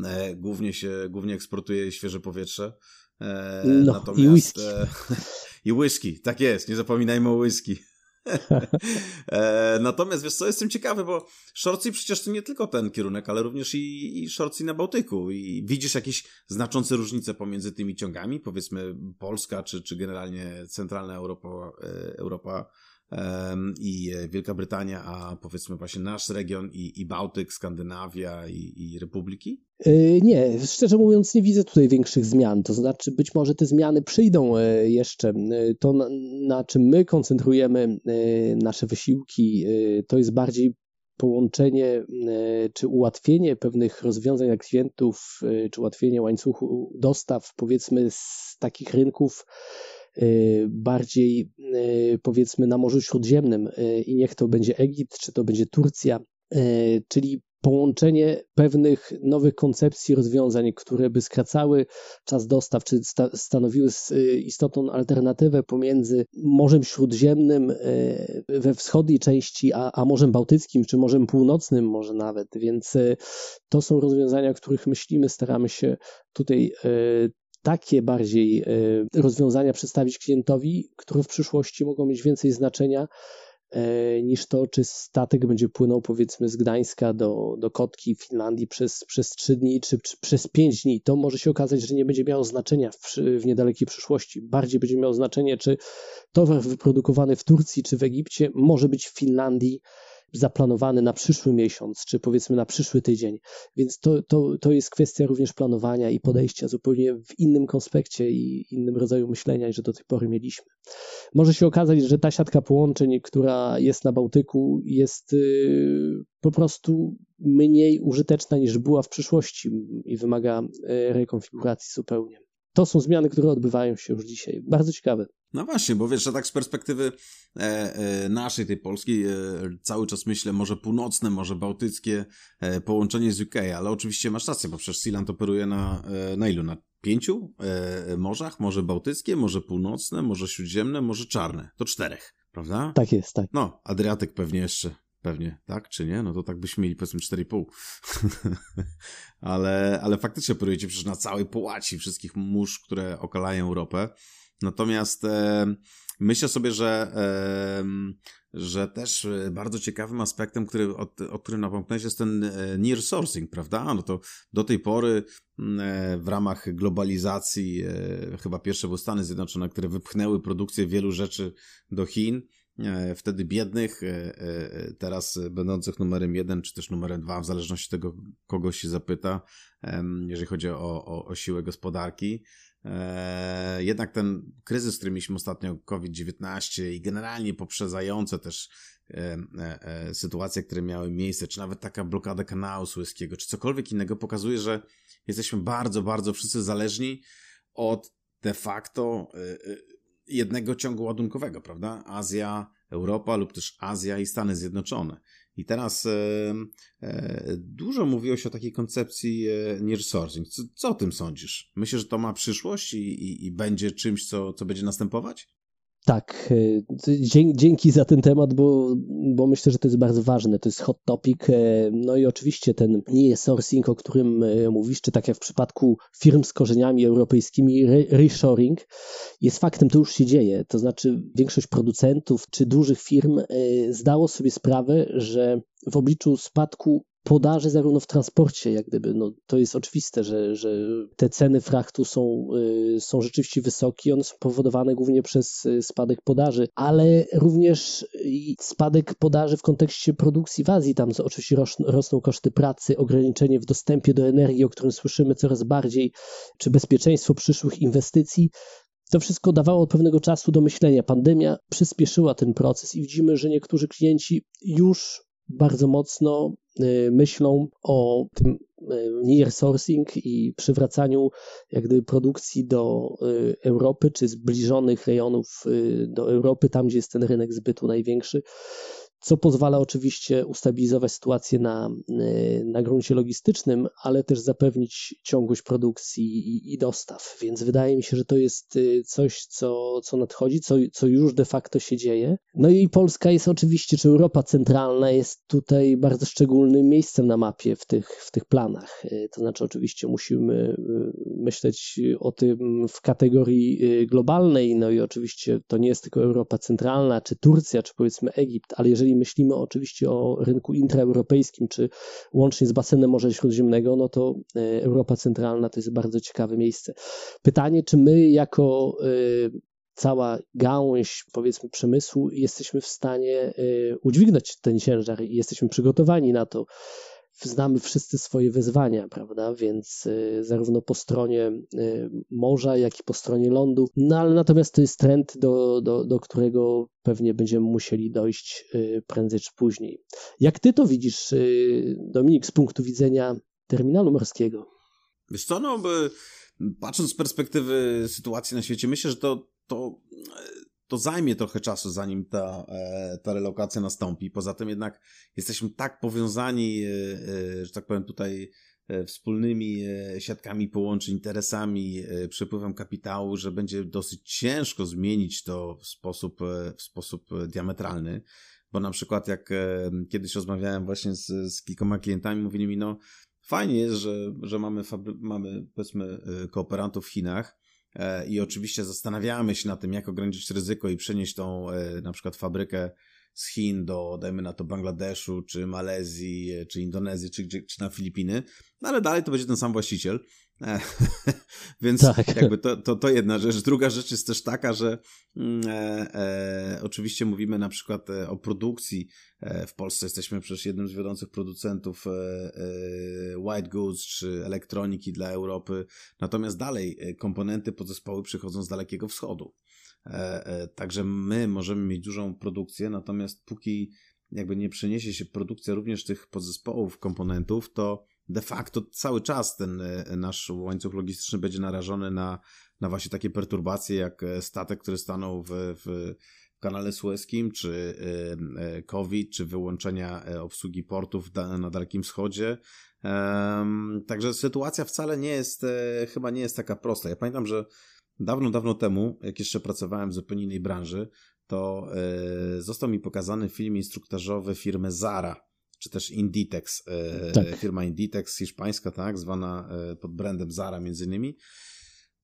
E, głównie się, głównie eksportuje świeże powietrze. E, no, natomiast, i whisky. E, I whisky, tak jest, nie zapominajmy o whisky. e, natomiast wiesz co, jestem ciekawy, bo Szorcy przecież to nie tylko ten kierunek, ale również i, i Szorcy na Bałtyku. I widzisz jakieś znaczące różnice pomiędzy tymi ciągami, powiedzmy Polska czy, czy generalnie centralna Europa, e, Europa i Wielka Brytania, a powiedzmy właśnie nasz region i, i Bałtyk, Skandynawia i, i Republiki? E, nie, szczerze mówiąc, nie widzę tutaj większych zmian. To znaczy, być może te zmiany przyjdą e, jeszcze. E, to, na, na czym my koncentrujemy nasze wysiłki, to jest bardziej połączenie czy ułatwienie pewnych rozwiązań dla klientów, czy ułatwienie łańcuchu dostaw, powiedzmy, z takich rynków bardziej y, powiedzmy na Morzu Śródziemnym y, i niech to będzie Egipt, czy to będzie Turcja, czyli połączenie pewnych nowych koncepcji rozwiązań, które by skracały czas dostaw, czy sta stanowiły istotną alternatywę pomiędzy Morzem Śródziemnym we wschodniej części, a, a Morzem Bałtyckim, czy Morzem Północnym może nawet, więc to są rozwiązania, o których myślimy, staramy się tutaj takie bardziej e, rozwiązania przedstawić klientowi, które w przyszłości mogą mieć więcej znaczenia e, niż to, czy statek będzie płynął powiedzmy z Gdańska do, do Kotki w Finlandii przez, przez 3 dni czy, czy przez 5 dni. To może się okazać, że nie będzie miało znaczenia w, w niedalekiej przyszłości. Bardziej będzie miało znaczenie, czy towar wyprodukowany w Turcji czy w Egipcie może być w Finlandii zaplanowany na przyszły miesiąc, czy powiedzmy na przyszły tydzień. Więc to, to, to jest kwestia również planowania i podejścia zupełnie w innym konspekcie i innym rodzaju myślenia, niż do tej pory mieliśmy. Może się okazać, że ta siatka połączeń, która jest na Bałtyku, jest y, po prostu mniej użyteczna niż była w przyszłości i wymaga y, rekonfiguracji zupełnie. To są zmiany, które odbywają się już dzisiaj. Bardzo ciekawe. No właśnie, bo wiesz, że tak z perspektywy e, e, naszej, tej polskiej, e, cały czas myślę, może północne, może bałtyckie e, połączenie z UK, ale oczywiście masz rację, bo przecież Sealand operuje na, e, na ilu? Na pięciu e, morzach? Może bałtyckie, może północne, może śródziemne, może czarne. To czterech, prawda? Tak jest, tak. No, Adriatyk pewnie jeszcze. Pewnie, tak czy nie? No to tak byśmy mieli powiedzmy 4,5. ale, ale faktycznie operujecie przecież na całej połaci wszystkich mórz, które okalają Europę. Natomiast e, myślę sobie, że, e, że też bardzo ciekawym aspektem, który, o, o którym napomknąłeś, jest ten e, near sourcing, prawda? No to do tej pory e, w ramach globalizacji e, chyba pierwsze były Stany Zjednoczone, które wypchnęły produkcję wielu rzeczy do Chin e, wtedy biednych, teraz będących numerem jeden, czy też numerem dwa, w zależności od tego, kogo się zapyta, jeżeli chodzi o, o, o siłę gospodarki. E, jednak ten kryzys, który mieliśmy ostatnio, COVID-19 i generalnie poprzedzające też e, e, sytuacje, które miały miejsce, czy nawet taka blokada kanału Suezkiego, czy cokolwiek innego, pokazuje, że jesteśmy bardzo, bardzo wszyscy zależni od de facto jednego ciągu ładunkowego, prawda? Azja, Europa lub też Azja i Stany Zjednoczone. I teraz e, e, dużo mówiło się o takiej koncepcji e, nearsourcing. Co, co o tym sądzisz? Myślisz, że to ma przyszłość i, i, i będzie czymś, co, co będzie następować? Tak, e, dzięki za ten temat, bo, bo myślę, że to jest bardzo ważne. To jest hot topic. E, no i oczywiście ten nie sourcing, o którym e, mówisz, czy tak jak w przypadku firm z korzeniami europejskimi, reshoring, jest faktem, to już się dzieje. To znaczy, większość producentów czy dużych firm zdało sobie sprawę, że w obliczu spadku podaży zarówno w transporcie, jak gdyby, no, to jest oczywiste, że, że te ceny frachtu są, y, są rzeczywiście wysokie, one są powodowane głównie przez y, spadek podaży, ale również spadek podaży w kontekście produkcji w Azji, tam oczywiście rosną, koszty pracy, ograniczenie w dostępie do energii, o którym słyszymy coraz bardziej, czy bezpieczeństwo przyszłych inwestycji, to wszystko dawało od pewnego czasu do myślenia. Pandemia przyspieszyła ten proces i widzimy, że niektórzy klienci już bardzo mocno y, myślą o tym y, near sourcing i przywracaniu jak gdyby produkcji do y, Europy, czy zbliżonych rejonów do Europy, tam gdzie jest ten rynek zbytu największy co pozwala oczywiście ustabilizować sytuację na, y, na gruncie logistycznym, ale też zapewnić ciągłość produkcji i, i, dostaw. Więc wydaje mi się, że to jest y, coś, co, co nadchodzi, co, co już de facto się dzieje. No i Polska jest oczywiście, czy Europa Centralna jest tutaj bardzo szczególnym miejscem na mapie w tych, w tych planach. Y, to znaczy, oczywiście musimy myśleć o tym w kategorii globalnej, no i oczywiście to nie jest tylko Europa Centralna, czy Turcja, czy powiedzmy Egipt, ale jeżeli myślimy oczywiście o rynku intraeuropejskim, czy łącznie z basenem Morza Śródziemnego, no to e, Europa Centralna to jest bardzo ciekawe miejsce. Pytanie, czy my jako e, cała gałąź, powiedzmy, przemysłu, jesteśmy w stanie e, udźwignąć ten ciężar i jesteśmy przygotowani na to, znamy wszyscy swoje wyzwania, prawda? Więc y, zarówno po stronie y, morza, jak i po stronie lądu. No ale natomiast to jest trend, do, do, do którego pewnie będziemy musieli dojść y, prędzej czy później. Jak ty to widzisz, Dominik, z punktu widzenia terminalu morskiego? Wiesz co, no, patrząc z perspektywy sytuacji na świecie, myślę, że to, to to zajmie trochę czasu, zanim ta, e, ta relokacja nastąpi. Poza tym jednak jesteśmy tak powiązani, e, e, że tak powiem tutaj, wspólnymi siatkami połączeń, interesami, przepływem kapitału, że będzie dosyć ciężko zmienić to w sposób, w sposób diametralny. Bo na przykład jak kiedyś rozmawiałem właśnie z, z kilkoma klientami, mówili mi, no fajnie jest, że, że mamy, mamy powiedzmy kooperantów w Chinach, i oczywiście zastanawiamy się na tym, jak ograniczyć ryzyko i przenieść tą e, na przykład fabrykę z Chin do, dajmy na to, Bangladeszu, czy Malezji, e, czy Indonezji, czy, czy na Filipiny, no ale dalej to będzie ten sam właściciel. E, więc tak. jakby to, to, to jedna rzecz. Druga rzecz jest też taka, że mm, e, e, oczywiście mówimy na przykład e, o produkcji. E, w Polsce jesteśmy przecież jednym z wiodących producentów e, white goods czy elektroniki dla Europy. Natomiast dalej komponenty podzespoły przychodzą z Dalekiego Wschodu. Także my możemy mieć dużą produkcję, natomiast póki jakby nie przeniesie się produkcja również tych podzespołów, komponentów, to de facto cały czas ten e, nasz łańcuch logistyczny będzie narażony na, na właśnie takie perturbacje, jak e, statek, który stanął w, w kanale sueskim, czy e, COVID, czy wyłączenia obsługi portów na Dalekim Wschodzie. Także sytuacja wcale nie jest, chyba nie jest taka prosta. Ja pamiętam, że dawno, dawno temu, jak jeszcze pracowałem w zupełnie innej branży, to został mi pokazany film instruktażowy firmy Zara czy też Inditex, e, tak. firma Inditex hiszpańska, tak, zwana e, pod brandem Zara między innymi.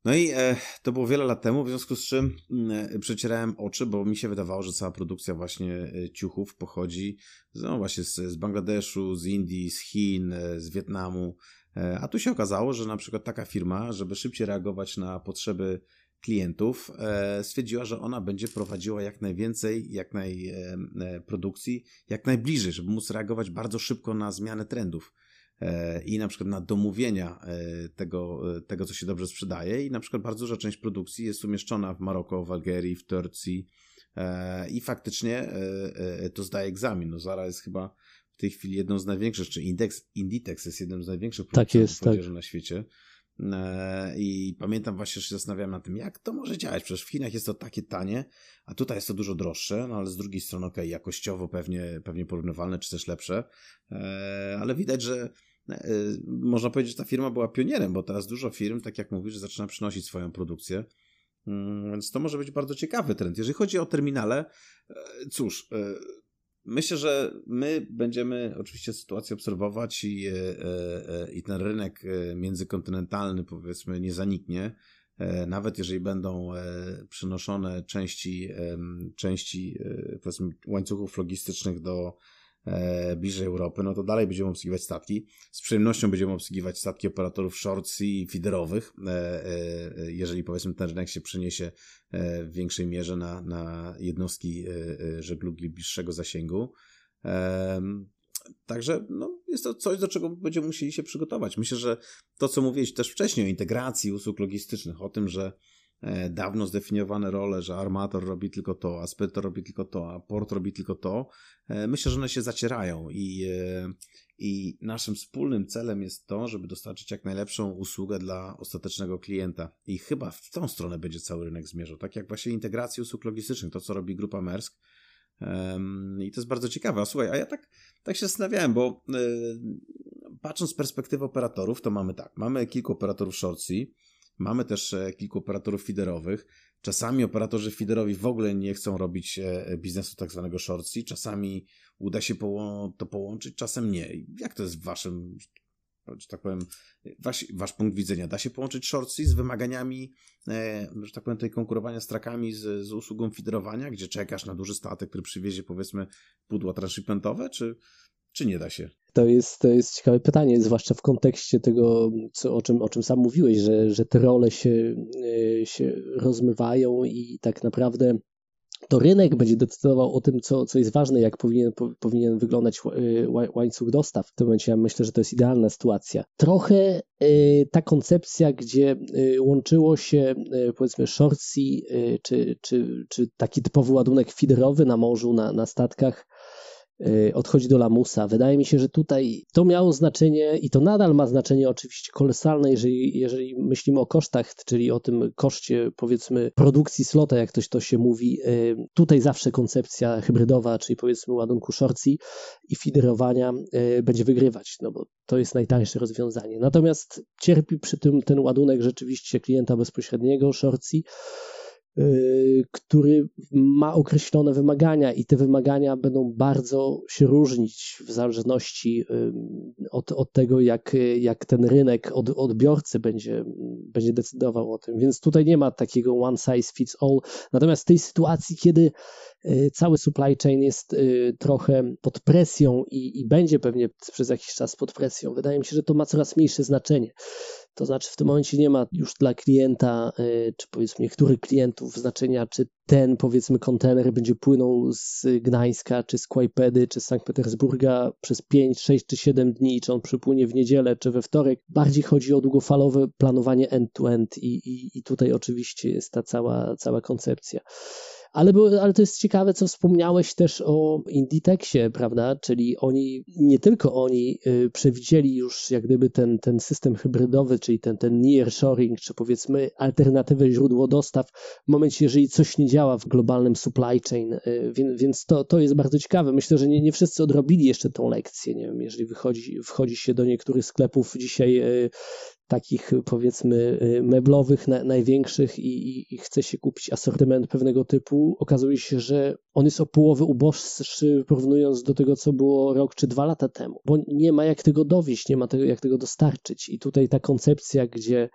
No i e, to było wiele lat temu, w związku z czym mm, przecierałem oczy, bo mi się wydawało, że cała produkcja właśnie ciuchów pochodzi no właśnie z, z Bangladeszu, z Indii, z Chin, z Wietnamu. A tu się okazało, że na przykład taka firma, żeby szybciej reagować na potrzeby klientów, e, stwierdziła, że ona będzie prowadziła jak najwięcej, jak naj e, e, produkcji, jak najbliżej, żeby móc reagować bardzo szybko na zmianę trendów i na przykład na domówienia tego, tego, co się dobrze sprzedaje. I na przykład bardzo duża część produkcji jest umieszczona w Maroko, w Algierii, w Turcji i faktycznie to zdaje egzamin. No Zara jest chyba tej chwili jedną z największych, czy Index, Inditex jest jednym z największych tak jest, tak. na świecie. E, I pamiętam właśnie, że się zastanawiałem na tym, jak to może działać. Przecież w Chinach jest to takie tanie, a tutaj jest to dużo droższe, no ale z drugiej strony, okej, okay, jakościowo pewnie, pewnie porównywalne, czy też lepsze. E, ale widać, że e, można powiedzieć, że ta firma była pionierem, bo teraz dużo firm, tak jak mówisz, zaczyna przynosić swoją produkcję Mm, więc to może być bardzo ciekawy trend. Jeżeli chodzi o terminale, cóż, myślę, że my będziemy oczywiście sytuację obserwować i, e, i ten rynek międzykontynentalny powiedzmy nie zaniknie. Nawet jeżeli będą przenoszone części, części powiedzmy łańcuchów logistycznych do, e, bliżej Europy, no to dalej będziemy obsługiwać statki. Z przyjemnością będziemy obsługiwać statki operatorów shorts i feederowych, e, e, jeżeli powiedzmy ten rynek się przeniesie e, w większej mierze na, na jednostki e, e, żeglugi bliższego zasięgu. Także no, jest to coś, do czego będziemy musieli się przygotować. Myślę, że to, co mówiłeś też wcześniej o integracji usług logistycznych, o tym, że E, dawno zdefiniowane role, że armator robi tylko to, a spytor robi tylko to, a port robi tylko to, e, myślę, że one się zacierają i, e, i naszym wspólnym celem jest to, żeby dostarczyć jak najlepszą usługę dla ostatecznego klienta. I chyba w tą stronę będzie cały rynek zmierzał. Tak jak właśnie integracji usług logistycznych, to co robi grupa Maersk. I to jest bardzo ciekawe. A słuchaj, a ja tak, tak się zastanawiałem, bo patrząc z perspektywy operatorów, to mamy tak, mamy kilku operatorów shortsea, Mamy też e, kilku operatorów feederowych. Czasami operatorzy feederowi w ogóle nie chcą robić e, biznesu tak zwanego shortsy. Czasami uda się to połączyć, czasem nie. Jak to jest w waszym, że tak powiem, wasz, wasz punkt widzenia? Da się połączyć shortsy z wymaganiami, e, że tak powiem, tej konkurowania z trakami z, z usługą feederowania, gdzie czekasz na duży statek, który przywiezie powiedzmy pudła transshipmentowe, czy, czy nie da się? To jest, to jest ciekawe pytanie, zwłaszcza w kontekście tego, co, o, czym, o czym sam mówiłeś, że, że te role się, e, się rozmywają i tak naprawdę to rynek będzie decydował o tym, co, co jest ważne, jak powinien, powinien wyglądać e, łańcuch dostaw. W tym momencie ja myślę, że to jest idealna sytuacja. Trochę e, ta koncepcja, gdzie łączyło się powiedzmy shortsea, czy, czy, czy taki typowy ładunek feederowy na morzu, na, na statkach, odchodzi do lamusa. Wydaje mi się, że tutaj to miało znaczenie i to nadal ma znaczenie oczywiście kolosalne, jeżeli, jeżeli myślimy o kosztach, czyli o tym koszcie powiedzmy produkcji slota, jak ktoś to się mówi. Y, tutaj zawsze koncepcja hybrydowa, czyli powiedzmy ładunku shortsy i feederowania y, będzie wygrywać, no bo to jest najtańsze rozwiązanie. Natomiast cierpi przy tym ten ładunek rzeczywiście klienta bezpośredniego Y, który ma określone wymagania i te wymagania będą bardzo się różnić w zależności y, od, od tego, jak, jak ten rynek od, odbiorcy będzie, będzie decydował o tym. Więc tutaj nie ma takiego one size fits all. Natomiast w tej sytuacji, kiedy y, cały supply chain jest trochę pod presją i, i będzie pewnie przez jakiś czas pod presją, wydaje mi się, że to ma coraz mniejsze znaczenie. To znaczy w tym momencie nie ma już dla klienta, y, czy powiedzmy niektórych klientów znaczenia, czy ten powiedzmy kontener będzie płynął z Gdańska, czy z Kłajpedy, czy z Sankt Petersburga przez 5, 6 czy 7 dni, czy on przypłynie w niedzielę, czy we wtorek. Bardziej chodzi o długofalowe planowanie end-to-end i, i, i tutaj oczywiście jest ta cała, cała koncepcja. Ale, ale to jest ciekawe, co wspomniałeś też o Inditexie, prawda? Czyli oni, nie tylko oni y, przewidzieli już jak gdyby ten, ten system hybrydowy, czyli ten, ten nearshoring, czy powiedzmy alternatywę źródło dostaw w momencie, jeżeli coś nie działa w globalnym supply chain, y, więc, więc to, to jest bardzo ciekawe. Myślę, że nie, nie wszyscy odrobili jeszcze tą lekcję, nie wiem, jeżeli wychodzi, wchodzi się do niektórych sklepów dzisiaj y, takich powiedzmy y, meblowych, na, największych i, i, i, chce się kupić asortyment pewnego typu, okazuje się, że on jest o połowę uboższy porównując do tego, co było rok czy dwa lata temu, bo nie ma jak tego dowieść, nie ma tego, jak tego dostarczyć. I tutaj ta koncepcja, gdzie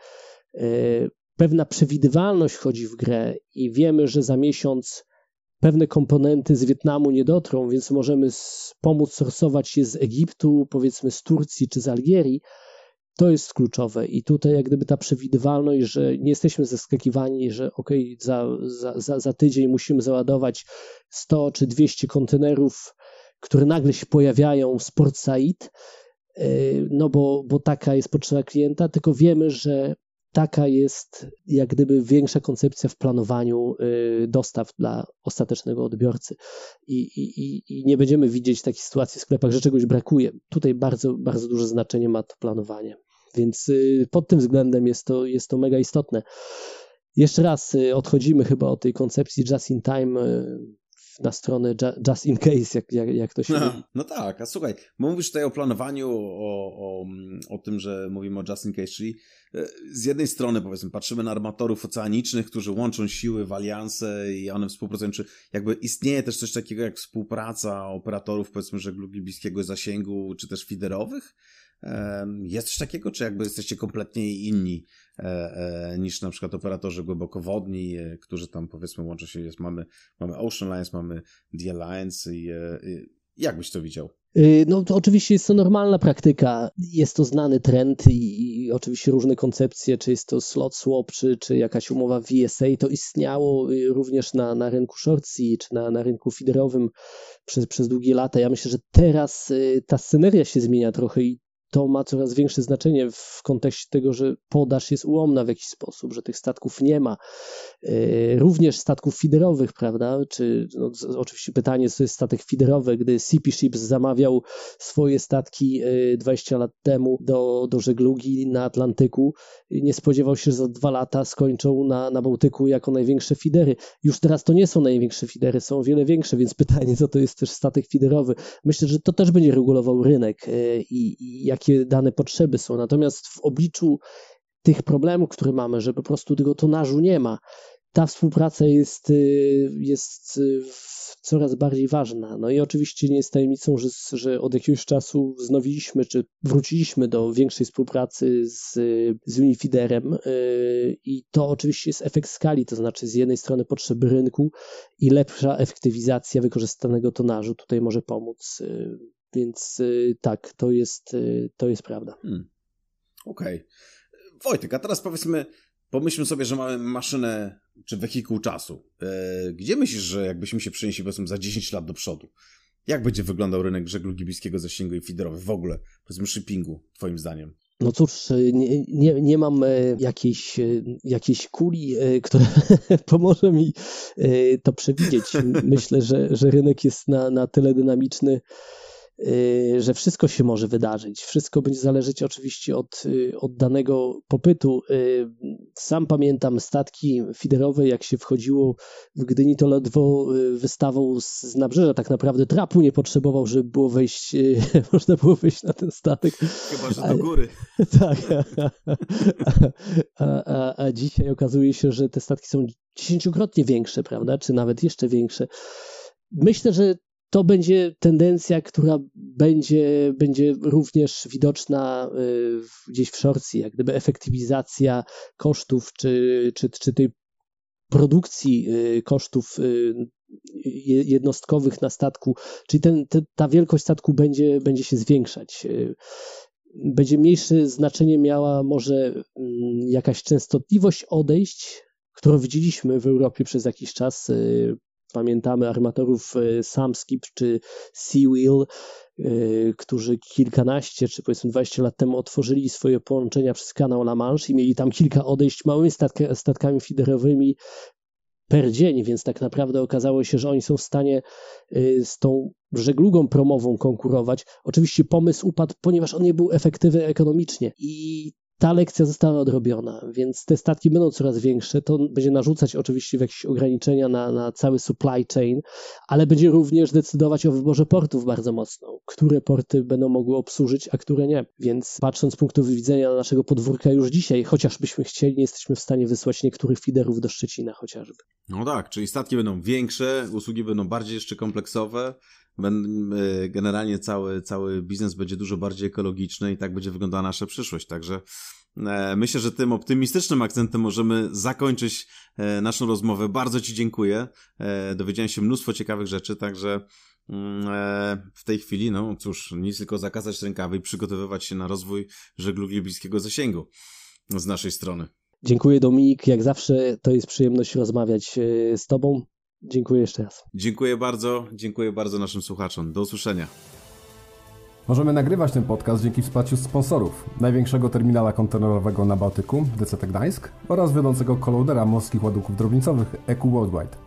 y, pewna przewidywalność chodzi w grę i wiemy, że za miesiąc pewne komponenty z Wietnamu nie dotrą, więc możemy pomóc sorsować je z Egiptu, powiedzmy z Turcji czy z Algierii, to jest kluczowe i tutaj jak gdyby ta przewidywalność, że nie jesteśmy zaskakiwani, że ok, za, za, za, za tydzień musimy załadować 100 czy 200 kontenerów, które nagle się pojawiają z Port Said, y, no bo, bo taka jest potrzeba klienta, tylko wiemy, że taka jest jak gdyby większa koncepcja w planowaniu y, dostaw dla ostatecznego odbiorcy. I, i, i nie będziemy widzieć takiej sytuacji w sklepach, że czegoś brakuje. Tutaj bardzo, bardzo duże znaczenie ma to planowanie. Więc y, pod tym względem jest to, jest to mega istotne. Jeszcze raz y, odchodzimy chyba od tej koncepcji just in time na stronę just in case, jak, jak, jak to się no, no tak, a słuchaj, mówisz tutaj o planowaniu, o, o, o tym, że mówimy o just in case, czyli e, z jednej strony powiedzmy patrzymy na armatorów oceanicznych, którzy łączą siły w alianse i one współpracują, czy jakby istnieje też coś takiego jak współpraca operatorów powiedzmy żeglugi bliskiego zasięgu, czy też fiderowych? Jest coś takiego, czy jakby jesteście kompletnie inni e, e, niż na przykład operatorzy głębokowodni, e, którzy tam powiedzmy łączą się, jest, mamy, mamy Ocean Alliance, mamy The Alliance i, i jak byś to widział? Y, no to oczywiście jest to normalna praktyka, jest to znany trend i, i, oczywiście różne koncepcje, czy jest to slot swap, czy, czy jakaś umowa VSA, to istniało y, również na, na rynku shortsea, czy na, na rynku feederowym przez, przez długie lata. Ja myślę, że teraz y, ta sceneria się zmienia trochę i to ma coraz większe znaczenie w kontekście tego, że podaż jest ułomna w jakiś sposób, że tych statków nie ma. E, również statków fiderowych, prawda? Czy no, oczywiście pytanie, co jest statek fiderowy, gdy CP Ships zamawiał swoje statki 20 e, lat temu do, do żeglugi na Atlantyku, nie spodziewał się, że za dwa lata skończą na, na Bałtyku jako największe fidery. Już teraz to nie są największe fidery, są wiele większe, więc pytanie, co to jest też statek fiderowy. Myślę, że to też będzie regulował rynek i, i jak jakie dane potrzeby są. Natomiast w obliczu tych problemów, które mamy, że po prostu tego tonażu nie ma, ta współpraca jest, y, jest y, coraz bardziej ważna. No i oczywiście nie jest tajemnicą, że, że od jakiegoś czasu wznowiliśmy, czy wróciliśmy do większej współpracy z, z Unifiderem y, i to oczywiście jest efekt skali, to znaczy z jednej strony potrzeby rynku i lepsza efektywizacja wykorzystanego tonażu tutaj może pomóc więc y, tak, to jest, y, to jest prawda. Hmm. Okej. Okay. Wojtek, a teraz powiedzmy, pomyślmy sobie, że mamy maszynę czy wehikuł czasu. E, gdzie myślisz, że jakbyśmy się przenieśli powiedzmy za 10 lat do przodu? Jak będzie wyglądał rynek żeglugi bliskiego zasięgu i feederowy w ogóle, powiedzmy shippingu, twoim zdaniem? No cóż, y, nie, nie, nie mam jakiejś, jakiejś kuli, która pomoże mi to przewidzieć. Myślę, że, że rynek jest na, na tyle dynamiczny, że wszystko się może wydarzyć. Wszystko będzie zależeć oczywiście od, y, od danego popytu. Y, sam pamiętam statki fiderowe, jak się wchodziło w Gdyni, to ledwo wystawą z nabrzeża tak naprawdę trapu nie potrzebował, żeby było wejść, można było wejść na ten statek. Chyba, że do góry. tak. A, a, a dzisiaj okazuje się, że te statki są dziesięciokrotnie większe, prawda? Czy nawet jeszcze większe. Myślę, że to będzie tendencja, która będzie, będzie również widoczna y, gdzieś w shortsy, jak gdyby efektywizacja kosztów, czy, czy, czy tej produkcji y, kosztów y, jednostkowych na statku, czyli ten, te, ta wielkość statku będzie, będzie się zwiększać. Będzie mniejsze znaczenie miała może mm, jakaś częstotliwość odejść, którą widzieliśmy w Europie przez jakiś czas Pamiętamy armatorów e, Samskip czy Seawheel, e, którzy kilkanaście czy powiedzmy 20 lat temu otworzyli swoje połączenia przez kanał La Manche i mieli tam kilka odejść małymi statkami fiderowymi per dzień, więc tak naprawdę okazało się, że oni są w stanie e, z tą żeglugą promową konkurować. Oczywiście pomysł upadł, ponieważ on nie był efektywny ekonomicznie i ta lekcja została odrobiona, więc te statki będą coraz większe. To będzie narzucać oczywiście jakieś ograniczenia na, na cały supply chain, ale będzie również decydować o wyborze portów bardzo mocno, które porty będą mogły obsłużyć, a które nie. Więc patrząc z punktu widzenia naszego podwórka już dzisiaj, chociażbyśmy chcieli, nie jesteśmy w stanie wysłać niektórych fiderów do Szczecina chociażby. No tak, czyli statki będą większe, usługi będą bardziej jeszcze kompleksowe, generalnie cały, cały biznes będzie dużo bardziej ekologiczny i tak będzie wyglądała nasza przyszłość. Także e, myślę, że tym optymistycznym akcentem możemy zakończyć e, naszą rozmowę. Bardzo Ci dziękuję. Dowiedziałem się mnóstwo ciekawych rzeczy, także mm, w tej chwili, no cóż, nic tylko zakazać rękawy i przygotowywać się na rozwój żeglugi bliskiego zasięgu z naszej strony. Dziękuję Dominik, jak zawsze to jest przyjemność rozmawiać z Tobą. Dziękuję jeszcze raz. Dziękuję bardzo, dziękuję bardzo naszym słuchaczom. Do usłyszenia. Możemy nagrywać ten podcast dzięki wsparciu sponsorów największego terminala kontenerowego na Bałtyku, DCT Gdańsk oraz wiodącego kolodera morskich ładunków drobnicowych EQ Worldwide.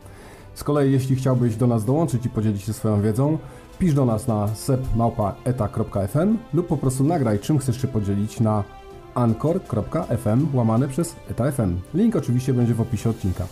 Z kolei jeśli chciałbyś do nas dołączyć i podzielić się swoją wiedzą, pisz do nas na sepmałpa.eta.fm lub po prostu nagraj czym chcesz się podzielić na anchor.fm łamane przez eta.fm. Link oczywiście będzie w opisie odcinka.